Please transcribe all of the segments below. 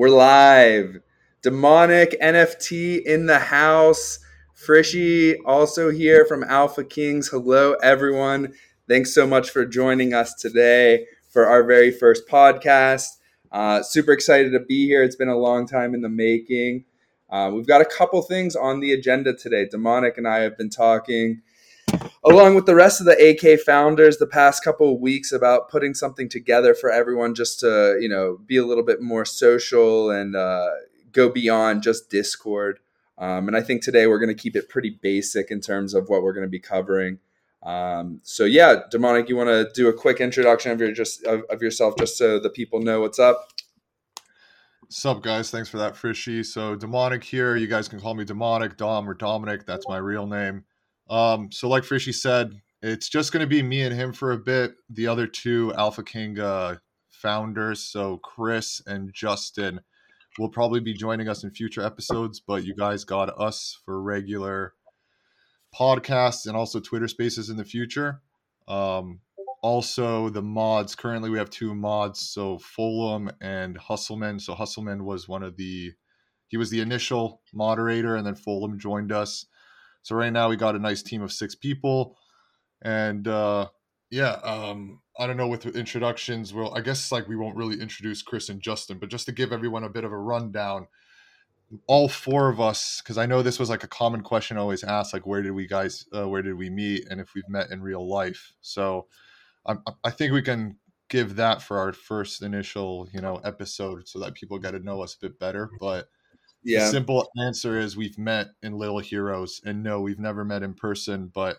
We're live. Demonic NFT in the house. Frishy also here from Alpha Kings. Hello, everyone. Thanks so much for joining us today for our very first podcast. Uh, super excited to be here. It's been a long time in the making. Uh, we've got a couple things on the agenda today. Demonic and I have been talking along with the rest of the AK founders the past couple of weeks about putting something together for everyone just to, you know, be a little bit more social and uh, go beyond just Discord. Um, and I think today we're going to keep it pretty basic in terms of what we're going to be covering. Um, so yeah, demonic, you want to do a quick introduction of your just of, of yourself, just so the people know what's up. Sup guys, thanks for that, Frishy. So demonic here. You guys can call me demonic, Dom, or Dominic. That's my real name. Um, so like Frishy said, it's just going to be me and him for a bit. The other two Alpha King uh, founders, so Chris and Justin, will probably be joining us in future episodes. But you guys got us for regular podcasts and also Twitter Spaces in the future. Um, also, the mods. Currently, we have two mods. So Fulham and Hustleman. So Hustleman was one of the he was the initial moderator, and then Fulham joined us. So right now we got a nice team of six people, and uh, yeah, um, I don't know with introductions. Well, I guess like we won't really introduce Chris and Justin, but just to give everyone a bit of a rundown, all four of us, because I know this was like a common question always asked, like where did we guys, uh, where did we meet, and if we've met in real life. So I, I think we can give that for our first initial, you know, episode, so that people get to know us a bit better, but yeah. The simple answer is we've met in Little Heroes, and no, we've never met in person, but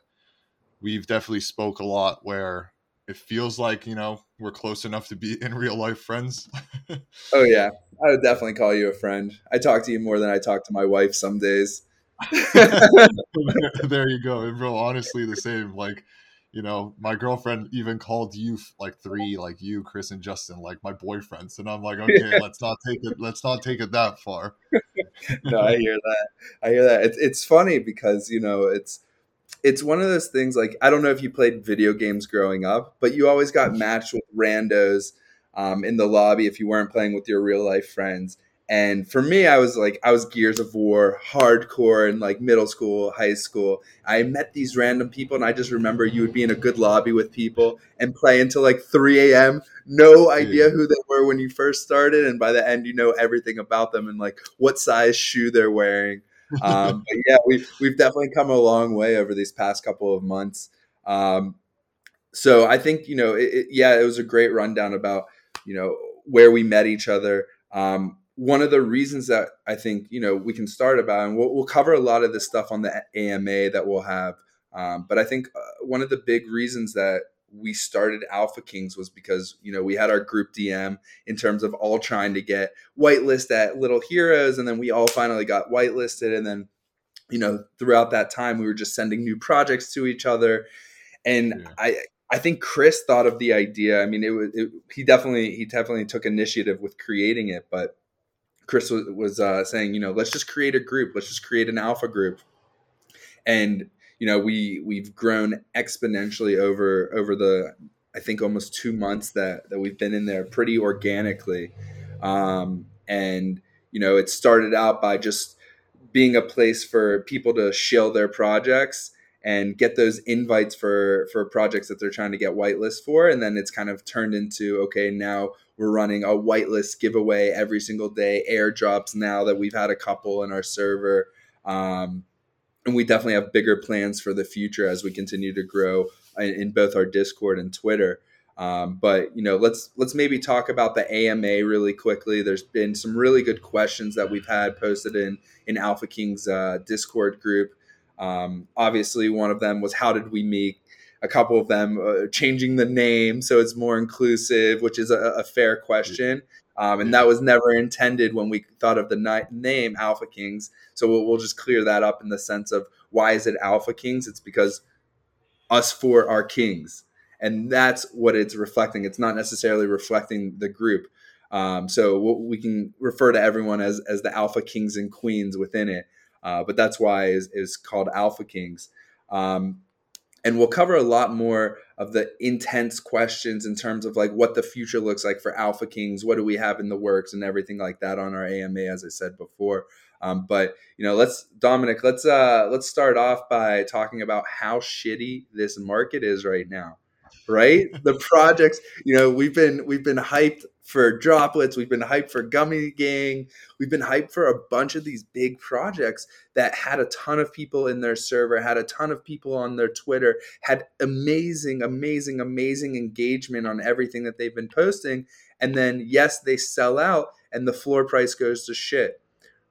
we've definitely spoke a lot where it feels like you know we're close enough to be in real life friends. oh yeah, I would definitely call you a friend. I talk to you more than I talk to my wife some days. there you go, and bro. Honestly, the same. Like you know, my girlfriend even called you like three, like you, Chris, and Justin, like my boyfriends, and I'm like, okay, let's not take it, let's not take it that far. no, I hear that. I hear that. It's it's funny because you know it's it's one of those things. Like I don't know if you played video games growing up, but you always got matched with randos um, in the lobby if you weren't playing with your real life friends. And for me, I was like, I was Gears of War hardcore in like middle school, high school. I met these random people, and I just remember you would be in a good lobby with people and play until like 3 a.m. No idea who they were when you first started. And by the end, you know everything about them and like what size shoe they're wearing. Um, but yeah, we've, we've definitely come a long way over these past couple of months. Um, so I think, you know, it, it, yeah, it was a great rundown about, you know, where we met each other. Um, one of the reasons that I think you know we can start about, and we'll, we'll cover a lot of this stuff on the AMA that we'll have. Um, but I think uh, one of the big reasons that we started Alpha Kings was because you know we had our group DM in terms of all trying to get whitelist at Little Heroes, and then we all finally got whitelisted, and then you know throughout that time we were just sending new projects to each other, and yeah. I I think Chris thought of the idea. I mean, it was it, he definitely he definitely took initiative with creating it, but Chris was, was uh, saying, you know, let's just create a group. Let's just create an alpha group. And you know, we we've grown exponentially over over the I think almost two months that that we've been in there, pretty organically. Um, and you know, it started out by just being a place for people to shill their projects and get those invites for for projects that they're trying to get whitelist for. And then it's kind of turned into okay now we're running a whitelist giveaway every single day airdrops now that we've had a couple in our server. Um, and we definitely have bigger plans for the future as we continue to grow in, in both our discord and twitter. Um, but you know let's let's maybe talk about the ama really quickly. There's been some really good questions that we've had posted in in alpha king's uh, discord group um, obviously, one of them was how did we meet? A couple of them uh, changing the name so it's more inclusive, which is a, a fair question. Um, and that was never intended when we thought of the ni- name Alpha Kings. So we'll, we'll, just clear that up in the sense of why is it Alpha Kings? It's because us four are kings, and that's what it's reflecting. It's not necessarily reflecting the group. Um, so we can refer to everyone as as the Alpha Kings and Queens within it. Uh, but that's why is is called Alpha Kings. Um, and we'll cover a lot more of the intense questions in terms of like what the future looks like for Alpha Kings, what do we have in the works, and everything like that on our AMA, as I said before. Um, but you know, let's Dominic, let's uh, let's start off by talking about how shitty this market is right now. Right, the projects. You know, we've been we've been hyped for droplets. We've been hyped for Gummy Gang. We've been hyped for a bunch of these big projects that had a ton of people in their server, had a ton of people on their Twitter, had amazing, amazing, amazing engagement on everything that they've been posting. And then, yes, they sell out and the floor price goes to shit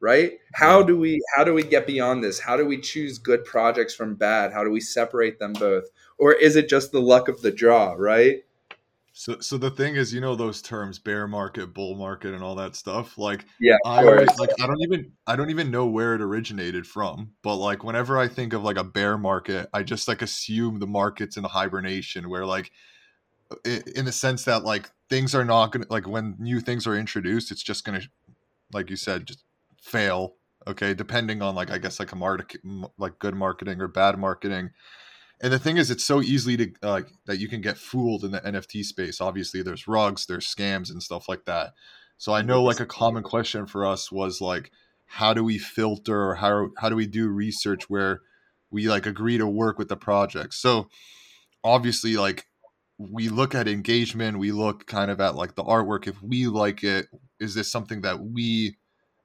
right how do we how do we get beyond this how do we choose good projects from bad how do we separate them both or is it just the luck of the draw right so so the thing is you know those terms bear market bull market and all that stuff? Like yeah i always, like i don't even i don't even know where it originated from but like whenever i think of like a bear market i just like assume the market's in hibernation where like in the sense that like things are not gonna like when new things are introduced it's just gonna like you said just fail okay? Depending on like i guess like a market like good marketing or bad marketing and the thing is it's so easily to like uh, that you can get fooled in the nft space. Obviously there's rugs there's scams and stuff like that. So i know like a common question for us was like how do we filter or how, how do we do research where we like agree to work with the project? So obviously like we look at engagement we look kind of at like the artwork. If we like it is this something that we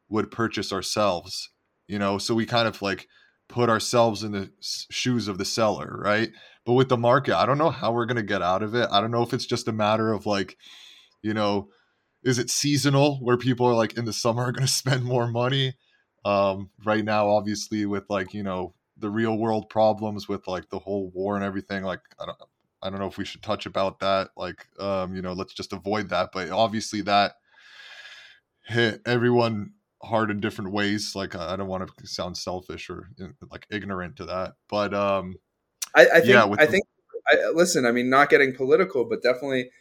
would purchase ourselves? You know so we kind of like put ourselves in the shoes of the seller right? But with the market i don't know how we're going to get out of it. I don't know if it's just a matter of like you know is it seasonal where people are like in the summer are going to spend more money? Um, right now obviously with like you know the real world problems with like the whole war and everything like i don't i don't know if we should touch about that like um, you know let's just avoid that. But obviously that hit everyone hard in different ways. Like I don't want to sound selfish or like ignorant to that, but um, I, I think yeah, I the- think I, listen. I mean, not getting political, but definitely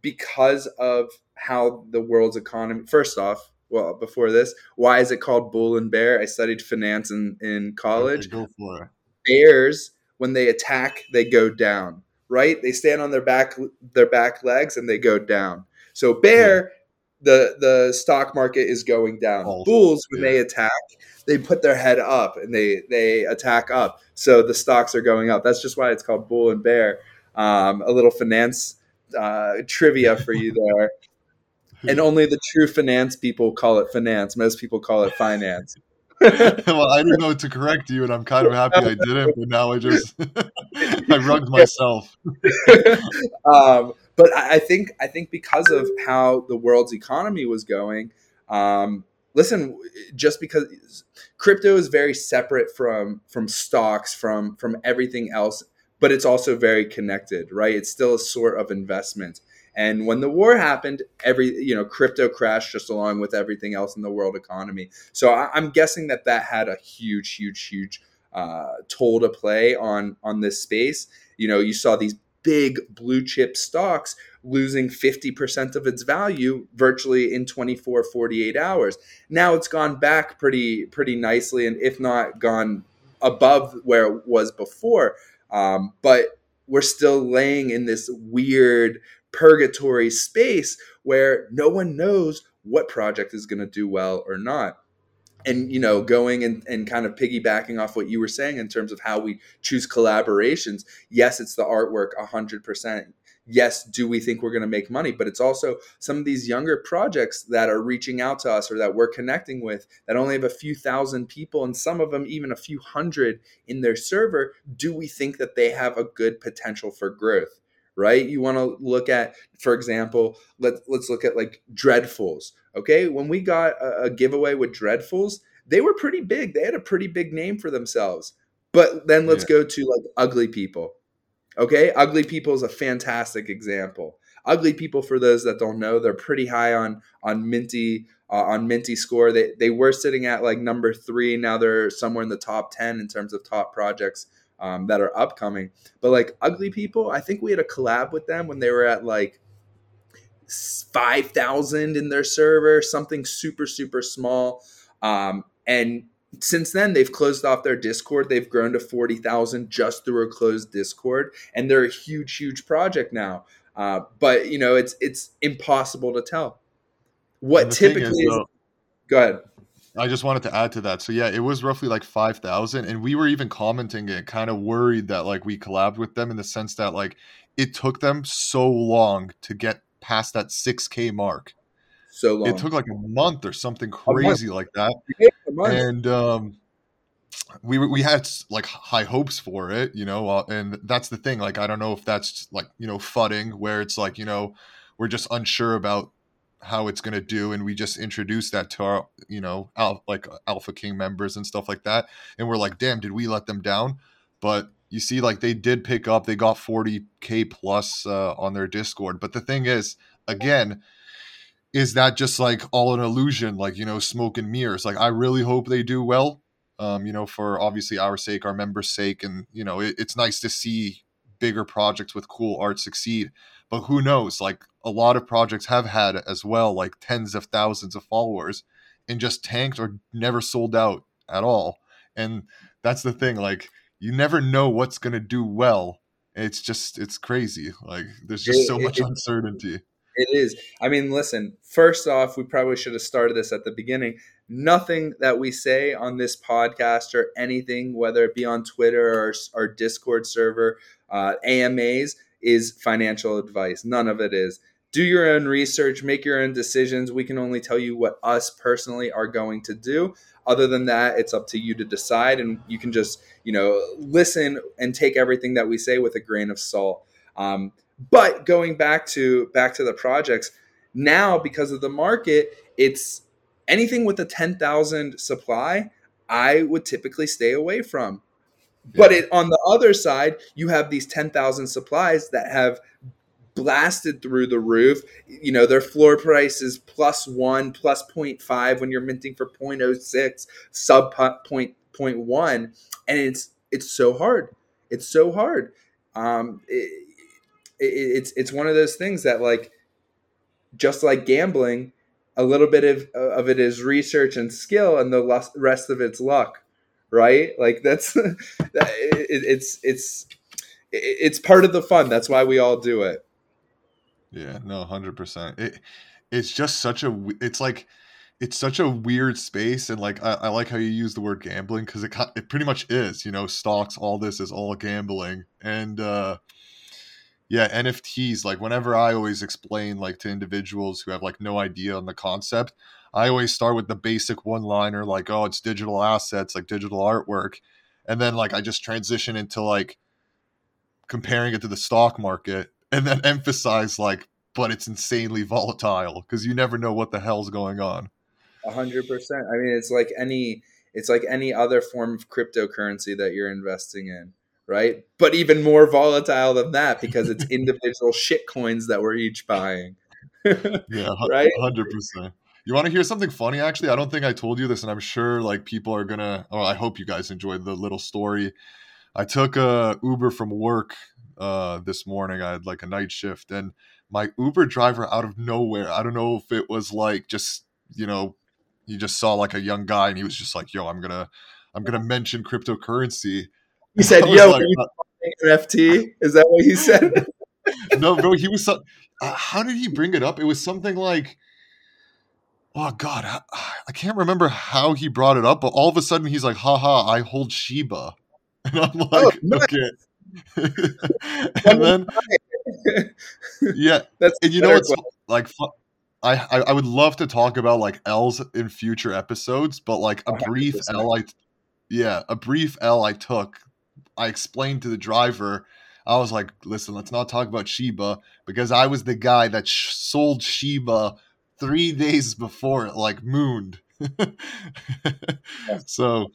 because of how the world's economy. First off, well, before this, why is it called bull and bear? I studied finance in in college. Okay, go for it. Bears, when they attack, they go down. Right? They stand on their back their back legs and they go down. So bear. The the stock market is going down. Bulls when yeah. they attack, they put their head up and they they attack up. So the stocks are going up. That's just why it's called bull and bear. Um, a little finance uh, trivia for you there. and only the true finance people call it finance. Most people call it finance. well, I didn't know to correct you, and I'm kind of happy I didn't. But now I just I rugged myself. um, but I, think I think because of how the world's economy was going, um, listen, just because crypto is very separate from from stocks, from from everything else, but it's also very connected, right? It's still a sort of investment. And when the war happened, every you know crypto crashed just along with everything else in the world economy. So I, am guessing that that had a huge, huge, huge uh, toll to play on on this space. You know, you saw these big blue chip stocks losing 50% of its value virtually in 24 48 hours. Now it's gone back pretty pretty nicely and if not gone above where it was before um, but we're still laying in this weird purgatory space where no one knows what project is going to do well or not and you know going and, and kind of piggybacking off what you were saying in terms of how we choose collaborations yes it's the artwork 100% yes do we think we're going to make money? But it's also some of these younger projects that are reaching out to us or that we're connecting with that only have a few thousand people and some of them even a few hundred in their server do we think that they have a good potential for growth right? You want to look at, for example, let, let's look at like Dreadfuls. Okay. When we got a, a giveaway with Dreadfuls, they were pretty big. They had a pretty big name for themselves. But then let's yeah. go to like Ugly People. Okay. Ugly People is a fantastic example. Ugly People, for those that don't know, they're pretty high on on Minty uh, on Minty score. They they were sitting at like number three. Now they're somewhere in the top ten in terms of top projects um, that are upcoming. But like Ugly People, I think we had a collab with them when they were at like 5,000 in their server, something super, super small. Um, and since then they've closed off their discord they've grown to 40000 just through a closed discord and they're a huge huge project now uh, but you know it's it's impossible to tell what typically is, is, go ahead I just wanted to add to that. So yeah, it was roughly like five thousand, and we were even commenting it, kind of worried that like we collabed with them in the sense that like it took them so long to get past that six k mark. So long. It took like a month or something crazy like that, and um, we we had like high hopes for it, you know. Uh, and that's the thing. Like I don't know if that's like you know fudding, where it's like you know we're just unsure about how it's going to do and we just introduced that to our you know al- like alpha king members and stuff like that and we're like damn did we let them down? But you see like they did pick up they got 40k plus uh, on their discord but the thing is again is that just like all an illusion like you know smoke and mirrors? Like i really hope they do well um, you know for obviously our sake our members sake and you know it, it's nice to see bigger projects with cool art succeed but who knows? Like a lot of projects have had as well like tens of thousands of followers and just tanked or never sold out at all. And that's the thing like you never know what's going to do well. It's just it's crazy like there's just so much it, uncertainty. It is. I mean listen first off we probably should have started this at the beginning. Nothing that we say on this podcast or anything whether it be on twitter or our discord server uh, amas is financial advice. None of it is. Do your own research, make your own decisions. We can only tell you what us personally are going to do. Other than that, it's up to you to decide, and you can just, you know, listen and take everything that we say with a grain of salt. Um, but going back to back to the projects now, because of the market, it's anything with a ten thousand supply. I would typically stay away from but it, on the other side, you have these 10,000 supplies that have blasted through the roof. You know, their floor price is plus one, plus 0.5 when you're minting for 0.06, sub point, point 0.1. And it's, it's so hard. It's so hard. Um, it, it, it's, it's one of those things that like, just like gambling, a little bit of, of it is research and skill and the rest of it's luck right? Like that's that, it, it's it's it's part of the fun. That's why we all do it. Yeah, no, hundred percent. It it's just such a it's like it's such a weird space, and like I, I like how you use the word gambling because it it pretty much is. You know, stocks, all this is all gambling, and uh yeah, NFTs. Like whenever I always explain like to individuals who have like no idea on the concept, I always start with the basic one liner, like, oh, it's digital assets, like digital artwork. And then, like, I just transition into like comparing it to the stock market and then emphasize, like, but it's insanely volatile because you never know what the hell's going on. A hundred percent. I mean, it's like any, it's like any other form of cryptocurrency that you're investing in, right? But even more volatile than that because it's individual shit coins that we're each buying. yeah, right. Hundred percent. You want to hear something funny? Actually, I don't think I told you this, and I'm sure like people are gonna. Oh, I hope you guys enjoyed the little story. I took a Uber from work uh, this morning. I had like a night shift, and my Uber driver out of nowhere. I don't know if it was like just you know, he just saw like a young guy, and he was just like, "Yo, I'm gonna, I'm gonna mention cryptocurrency." He said, "Yo, like, you uh, NFT?" Is that what he said? no, bro. He was. So, uh, how did he bring it up? It was something like oh god I, I, can't remember how he brought it up but all of a sudden he's like haha i hold shiba and i'm like oh, nice. okay and then yeah that's and you know what's like I, I would love to talk about like l's in future episodes but like a 100%. brief l i yeah a brief l i took i explained to the driver I was like, listen, let's not talk about Shiba because I was the guy that sh- sold Shiba three days before it like mooned. so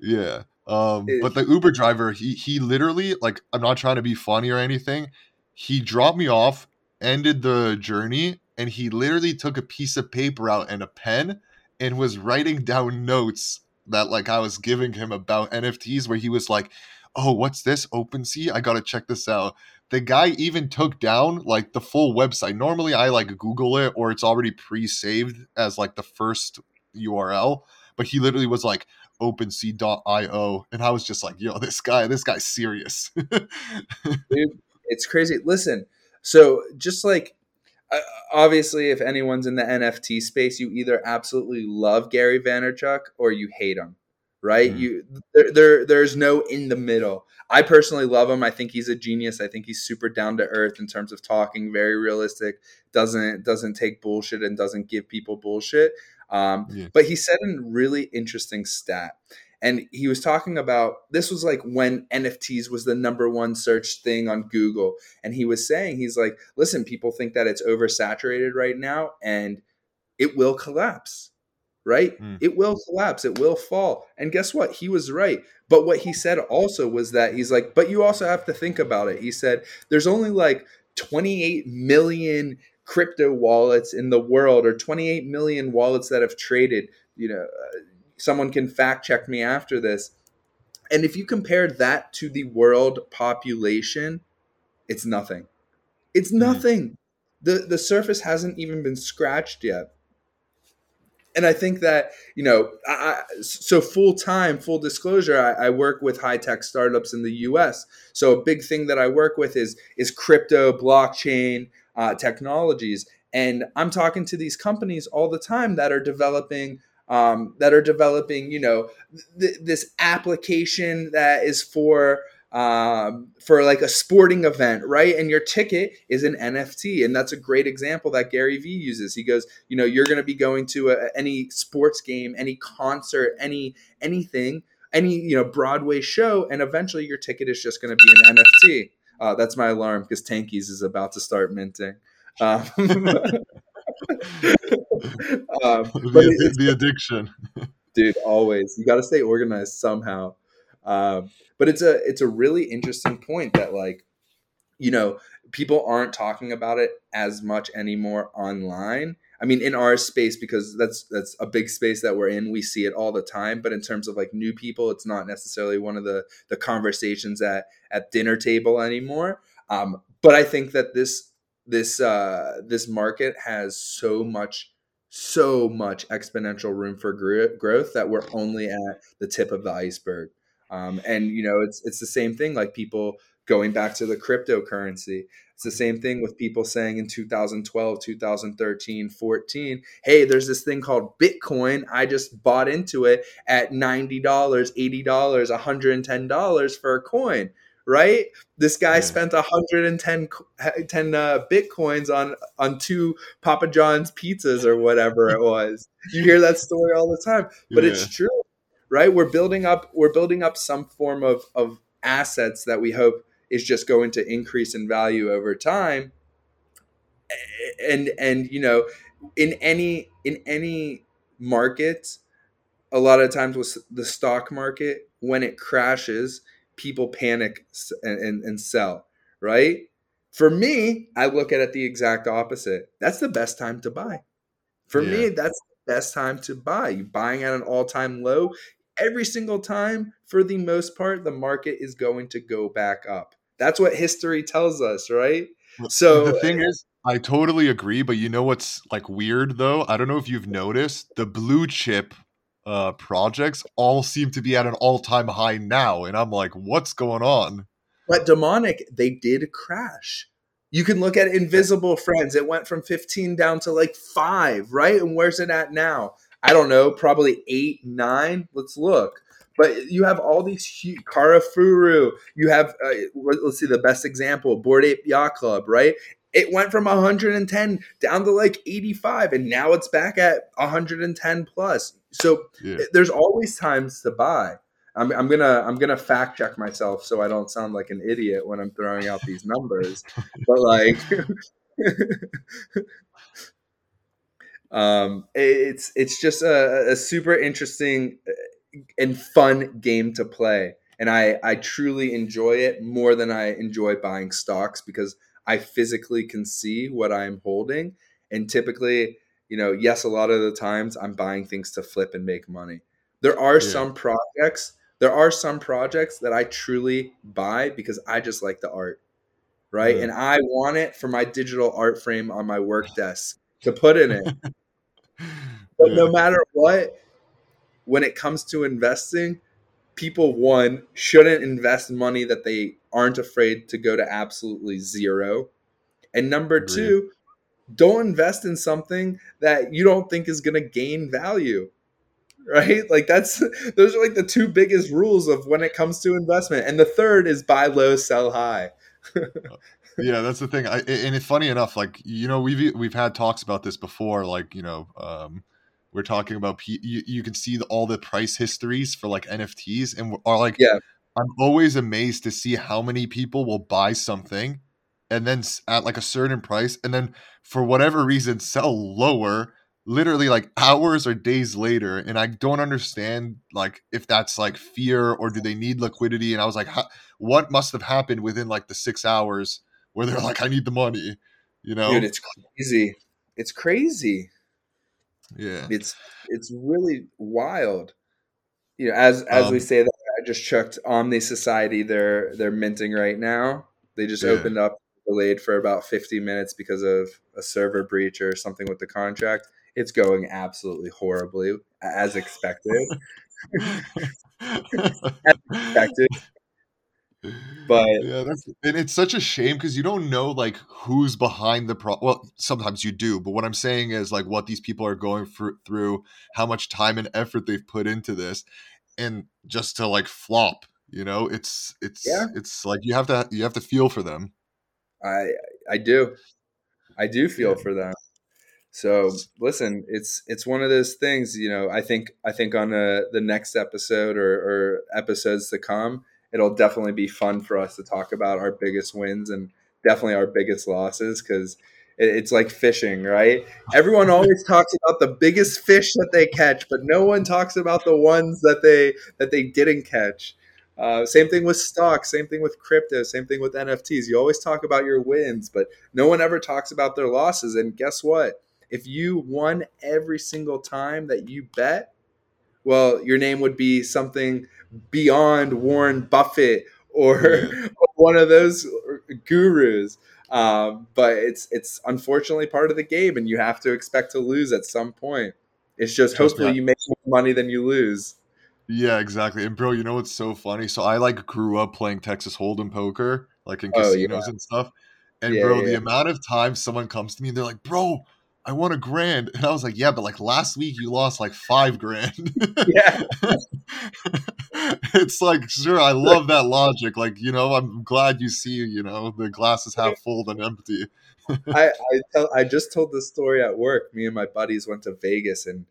yeah. Um, but the Uber driver, he he literally like I'm not trying to be funny or anything. He dropped me off, ended the journey, and he literally took a piece of paper out and a pen and was writing down notes that like I was giving him about NFTs where he was like, "Oh, what's this? OpenSea? I got to check this out." the guy even took down like the full website. Normally I like Google it or it's already pre-saved as like the first URL, but he literally was like OpenSea.io, and I was just like, yo, this guy, this guy's serious. Dude, it's crazy. Listen, so just like uh, obviously, if anyone's in the NFT space, you either absolutely love Gary Vaynerchuk or you hate him, right? Mm. You there, there, there's no in the middle. I personally love him. I think he's a genius. I think he's super down to earth in terms of talking, very realistic. Doesn't doesn't take bullshit and doesn't give people bullshit. Um, yeah. But he said a really interesting stat and he was talking about this was like when nfts was the number one search thing on google and he was saying he's like listen people think that it's oversaturated right now and it will collapse right? Mm. it will collapse it will fall. And guess what? He was right. But what he said also was that he's like but you also have to think about it. He said there's only like 28 million crypto wallets in the world or 28 million wallets that have traded you know uh, someone can fact check me after this. And if you compare that to the world population, it's nothing. It's hmm. nothing. Mm. The the surface hasn't even been scratched yet. And I think that, you know, I, so full time, full disclosure, I, I work with high tech startups in the US. So a big thing that I work with is is crypto, blockchain uh, technologies. And I'm talking to these companies all the time that are developing um, that are developing, you know, th- this application that is for um, for like a sporting event, right? And your ticket is an NFT, and that's a great example that Gary Vee uses. He goes, you know, you're going to be going to a, any sports game, any concert, any anything, any you know Broadway show, and eventually your ticket is just going to be an NFT. Uh, that's my alarm because Tankies is about to start minting. Um, um, the, the, addiction, dude. Always, you got to stay organized somehow. Um, but it's a it's a really interesting point that like, you know, people aren't talking about it as much anymore online. I mean, in our space because that's that's a big space that we're in. We see it all the time. But in terms of like new people, it's not necessarily one of the the conversations at at dinner table anymore. Um, but I think that this this uh, this market has so much so much exponential room for growth that we're only at the tip of the iceberg. Um, and you know, it's it's the same thing. Like people going back to the cryptocurrency. It's the same thing with people saying in 2012, 2013, 14, hey, there's this thing called Bitcoin. I just bought into it at $90, $80, $110 for a coin right? This guy yeah. spent 110 10 uh, bitcoins on on two Papa John's pizzas or whatever it was. You hear that story all the time, but yeah. it's true, right? We're building up we're building up some form of of assets that we hope is just going to increase in value over time. And and you know, in any in any market, a lot of times with the stock market when it crashes people panic and, and, and sell, right? For me, I look at it the exact opposite. That's the best time to buy. For yeah. me, that's the best time to buy. You buying at an all-time low every single time for the most part the market is going to go back up. That's what history tells us, right? So the thing is I totally agree, but you know what's like weird though? I don't know if you've noticed the blue chip uh, projects all seem to be at an all time high now. And I'm like, what's going on? But demonic, they did crash. You can look at Invisible Friends. It went from 15 down to like five, right? And where's it at now? I don't know, probably eight, nine. Let's look. But you have all these huge Karafuru. You have, uh, let's see, the best example, Bored Ape Yacht Club, right? it went from 110 down to like 85 and now it's back at 110 plus so yeah. there's always times to buy I'm, I'm gonna i'm gonna fact check myself so i don't sound like an idiot when i'm throwing out these numbers but like um it's it's just a, a super interesting uh, and fun game to play and i i truly enjoy it more than i enjoy buying stocks because I physically can see what I'm holding. And typically, you know, yes, a lot of the times I'm buying things to flip and make money. There are yeah. some projects, there are some projects that I truly buy because I just like the art. Right. And I want it for my digital art frame on my work desk to put in it. but yeah. no matter what, when it comes to investing, people one shouldn't invest money that they aren't afraid to go to absolutely zero. And number Agreed. two, don't invest in something that you don't think is going to gain value. Right? Like that's those are like the two biggest rules of when it comes to investment. And the third is buy low, sell high. yeah, that's the thing. I, and it's funny enough, like you know, we've we've had talks about this before. Like you know, um, we're talking about P- you, you can see the, all the price histories for like NFTs, and are like, Yeah. I'm always amazed to see how many people will buy something and then at like a certain price, and then for whatever reason sell lower, literally like hours or days later. And I don't understand like if that's like fear or do they need liquidity? And I was like, what must have happened within like the six hours where they're like, I need the money, you know? Dude, it's crazy. It's crazy. Yeah. It's it's really wild. You know, as as we Um, say that, I just checked Omni Society. They're they're minting right now. They just Yeah. opened up, delayed for about fifty minutes because of a server breach or something with the contract. It's going absolutely horribly, as expected. expected. But yeah, that's and it's such a shame because you don't know like who's behind the pro. Well, sometimes you do, but what I'm saying is like what these people are going for, through, how much time and effort they've put into this, and just to like flop. You know, it's it's Yeah. it's like you have to you have to feel for them. I I do. I do feel Yeah. for them. So listen, it's it's one of those things, you know. I think I think on the the next episode or, or episodes to come, it'll definitely be fun for us to talk about our biggest wins and definitely our biggest losses because it's like fishing, right? Everyone always talks about the biggest fish that they catch, but no one talks about the ones that they that they didn't catch. Uh, same thing with stocks, same thing with crypto, same thing with NFTs. You always talk about your wins, but no one ever talks about their losses. And guess what? If you won every single time that you bet, well, your name would be something beyond Warren Buffett or Yeah. one of those gurus. Um, but it's it's unfortunately part of the game, and you have to expect to lose at some point. It's just hopefully you make more money than you lose. Yeah, exactly. And bro, you know what's so funny? So I like grew up playing Texas Hold'em poker, like in Oh, yeah. casinos and stuff. And Yeah, bro, yeah, the amount of times someone comes to me and they're like, "Bro, I won a grand," and I was like, "Yeah, but like last week you lost like five grand." Yeah, it's like, sure, I love that logic. Like, you know, I'm glad you see, you know, the glass is half full than empty. I I, tell, I just told this story at work. Me and my buddies went to Vegas, and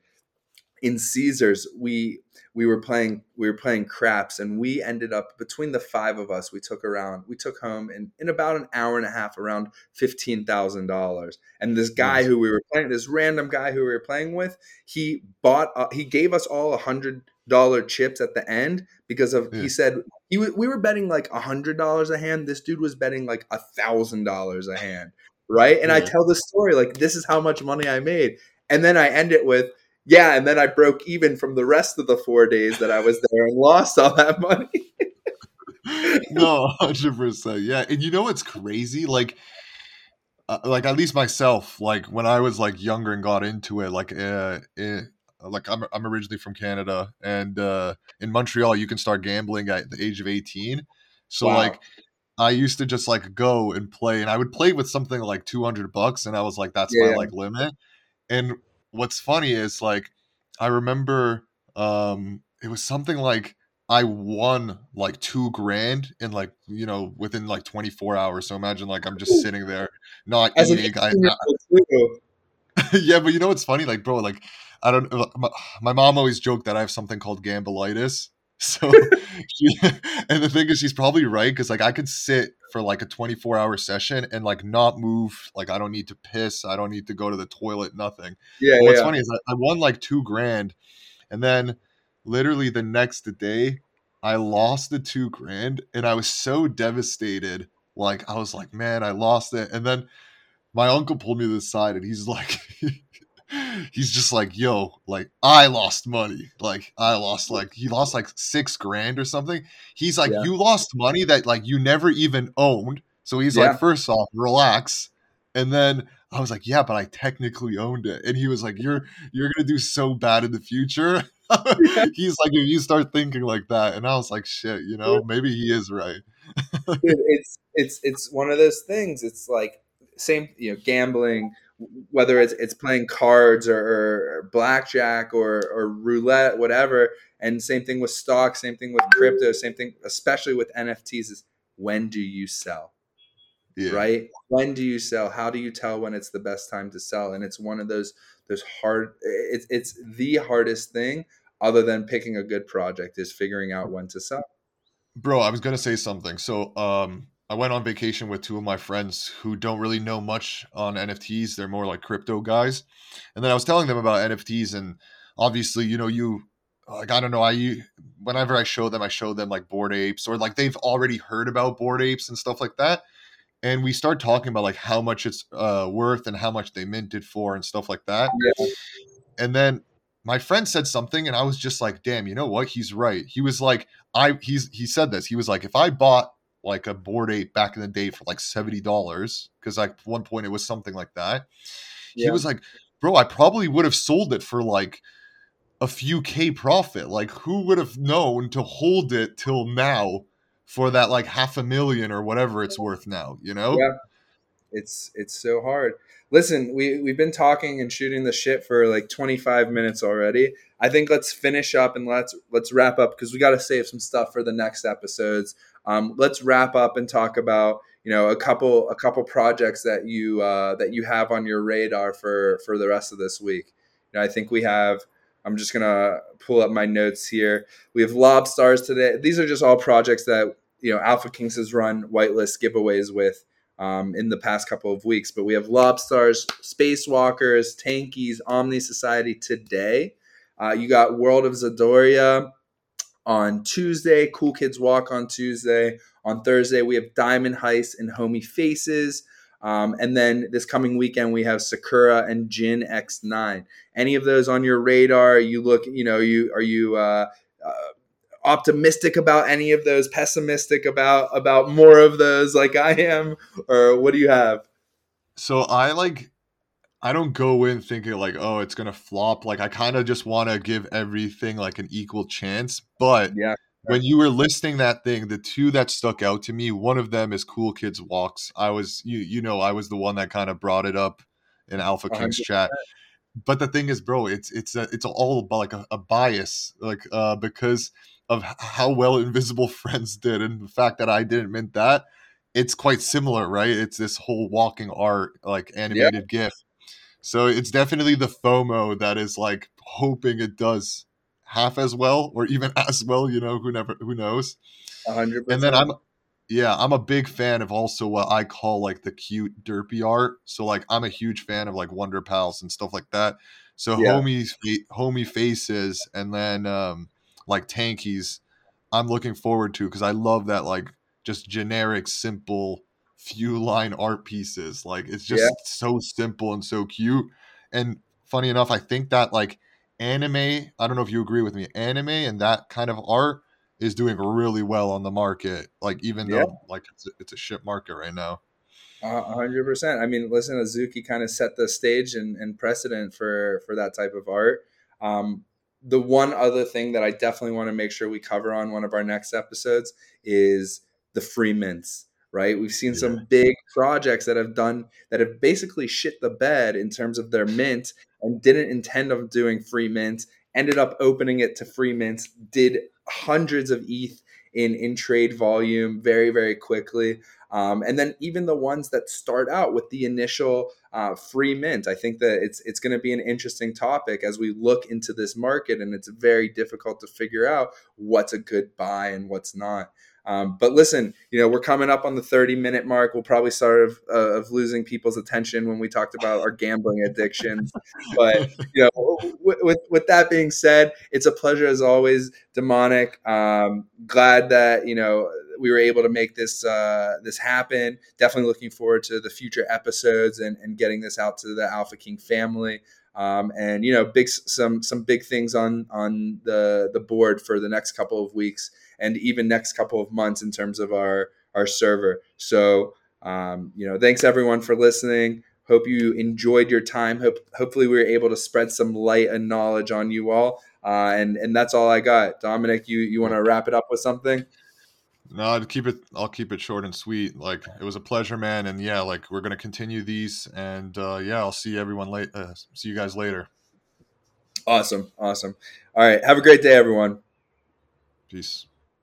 in Caesars, we we were playing we were playing craps, and we ended up between the five of us, we took around we took home in in about an hour and a half around fifteen thousand dollars. And this guy who we were playing, this random guy who we were playing with, he bought uh, he gave us all a hundred dollar chips at the end because of Yeah. he said he w- we were betting like a hundred dollars a hand. This dude was betting like a thousand dollars a hand right? And I tell the story like this is how much money I made, and then I end it with yeah, and then I broke even from the rest of the four days that I was there and lost all that money. no, hundred percent. Yeah, and you know what's crazy? Like, uh, like at least myself, like when I was like younger and got into it, like, uh, eh, like I'm I'm originally from Canada, and uh, in Montreal you can start gambling at the age of eighteen. So Wow. like. I used to just like go and play, and I would play with something like two hundred bucks, and I was like, "That's Yeah. my like limit." And what's funny is like, I remember um, it was something like I won like two grand in like you know within like 24 hours. So imagine like I'm just sitting there not As eating. I, I- yeah, but you know what's funny? Like, bro, like I don't. uh, My, my mom always joked that I have something called gambolitis. So, she, and the thing is, she's probably right because like I could sit for like a 24 hour session and like not move. Like I don't need to piss. I don't need to go to the toilet. Nothing. yeah, But what's yeah. funny is I, I won like two grand, and then literally the next day I lost the two grand, and I was so devastated. Like I was like, man, I lost it. And then my uncle pulled me to the side, and he's like, he's just like, yo, like I lost money. Like I lost like he lost like six grand or something. He's like, Yeah. you lost money that like you never even owned. So he's Yeah. like, first off, relax. And then I was like, yeah, but I technically owned it. And he was like, you're you're gonna do so bad in the future. He's like, if you start thinking like that, and I was like, shit, you know, maybe he is right. Dude, it's it's it's one of those things. It's like same, you know, gambling, whether it's it's playing cards or, or blackjack or or roulette, whatever. And same thing with stocks, same thing with crypto, same thing, especially with NFTs. Is when do you sell? Yeah. Right? When do you sell? How do you tell when it's the best time to sell? And it's one of those those hard. It's it's the hardest thing, other than picking a good project, is figuring out when to sell. Bro, I was gonna say something. So, um, I went on vacation with two of my friends who don't really know much on NFTs. They're more like crypto guys. And then I was telling them about NFTs and obviously, you know, you like I don't know, I whenever I show them, I show them like bored apes or like they've already heard about bored apes and stuff like that. And we start talking about like how much it's uh, worth and how much they minted for and stuff like that. Yeah. And then my friend said something and I was just like, damn, you know what? He's right. He was like, I he's he said this. He was like, if I bought like a bored ape back in the day for like seventy dollars because like one point it was something like that. Yeah. He was like, "Bro, I probably would have sold it for like a few k profit. Like, who would have known to hold it till now for that like half a million or whatever it's worth now? You know? Yeah, it's it's so hard. Listen, we we've been talking and shooting the shit for like twenty five minutes already. I think let's finish up and let's let's wrap up because we got to save some stuff for the next episodes. Um, let's wrap up and talk about you know a couple a couple projects that you uh, that you have on your radar for for the rest of this week. You know, I think we have. I'm just gonna pull up my notes here. We have Lobstars today. These are just all projects that you know Alpha Kings has run whitelist giveaways with um, in the past couple of weeks. But we have Lobstars, Spacewalkers, Tankies, Omni Society today. Uh, you got World of Zadoria, on Tuesday, Cool Kids Walk on Tuesday. On Thursday, we have Diamond Heist and Homie Faces. Um, and then this coming weekend, we have Sakura and Jin X9. Any of those on your radar? You look, you know, you are you uh, optimistic about any of those? Pessimistic about about more of those, like I am, or what do you have? So I like I don't go in thinking like, oh, it's gonna flop. Like I kind of just want to give everything like an equal chance. But yeah, when you were listing that thing, the two that stuck out to me, one of them is Cool Kids Walks. I was you you know I was the one that kind of brought it up in Alpha Kings 100%. chat. But the thing is, bro, it's it's a, it's all about like a, a bias, like uh, because of how well Invisible Friends did, and the fact that I didn't mint that. It's quite similar, right? It's this whole walking art, like animated yeah. GIF so it's definitely the FOMO that is like hoping it does half as well or even as well. You know, who never who knows. 100 And then I'm yeah, I'm a big fan of also what I call like the cute derpy art. So like I'm a huge fan of like Wonder Pals and stuff like that. So yeah. homies homie faces and then um like tankies I'm looking forward to because I love that like just generic simple few line art pieces. Like it's just yeah. so simple and so cute. And funny enough, I think that like anime, I don't know if you agree with me, anime and that kind of art is doing really well on the market. Like even yeah. though like it's a, it's a shit market right now. A hundred percent. I mean, listen, Azuki kind of set the stage and, and precedent for for that type of art. Um, the one other thing that I definitely want to make sure we cover on one of our next episodes is the free mints right? We've seen yeah. some big projects that have done that have basically shit the bed in terms of their mint and didn't intend of doing free mint, ended up opening it to free mint, did hundreds of ETH in in trade volume very very quickly. Um, and then even the ones that start out with the initial uh, free mint, I think that it's it's going to be an interesting topic as we look into this market, and it's very difficult to figure out what's a good buy and what's not. Um, but listen, you know, we're coming up on the 30 minute mark. We'll probably start of, uh, of losing people's attention when we talked about our gambling addictions. But, you know, with, with, with, that being said, it's a pleasure as always, Demonic. Um, glad that, you know, we were able to make this uh, this happen. Definitely looking forward to the future episodes and, and getting this out to the Alpha King family. Um, and you know, big some some big things on on the the board for the next couple of weeks and even next couple of months in terms of our our server. So um, you know, thanks everyone for listening. Hope you enjoyed your time. Hope hopefully we were able to spread some light and knowledge on you all. Uh, and and that's all I got. Dominic, you you want to wrap it up with something? No, I'd keep it. I'll keep it short and sweet. Like it was a pleasure, man. And yeah, like we're gonna continue these. And uh, yeah, I'll see everyone late. Uh, see you guys later. Awesome, awesome. All right, have a great day, everyone. Peace.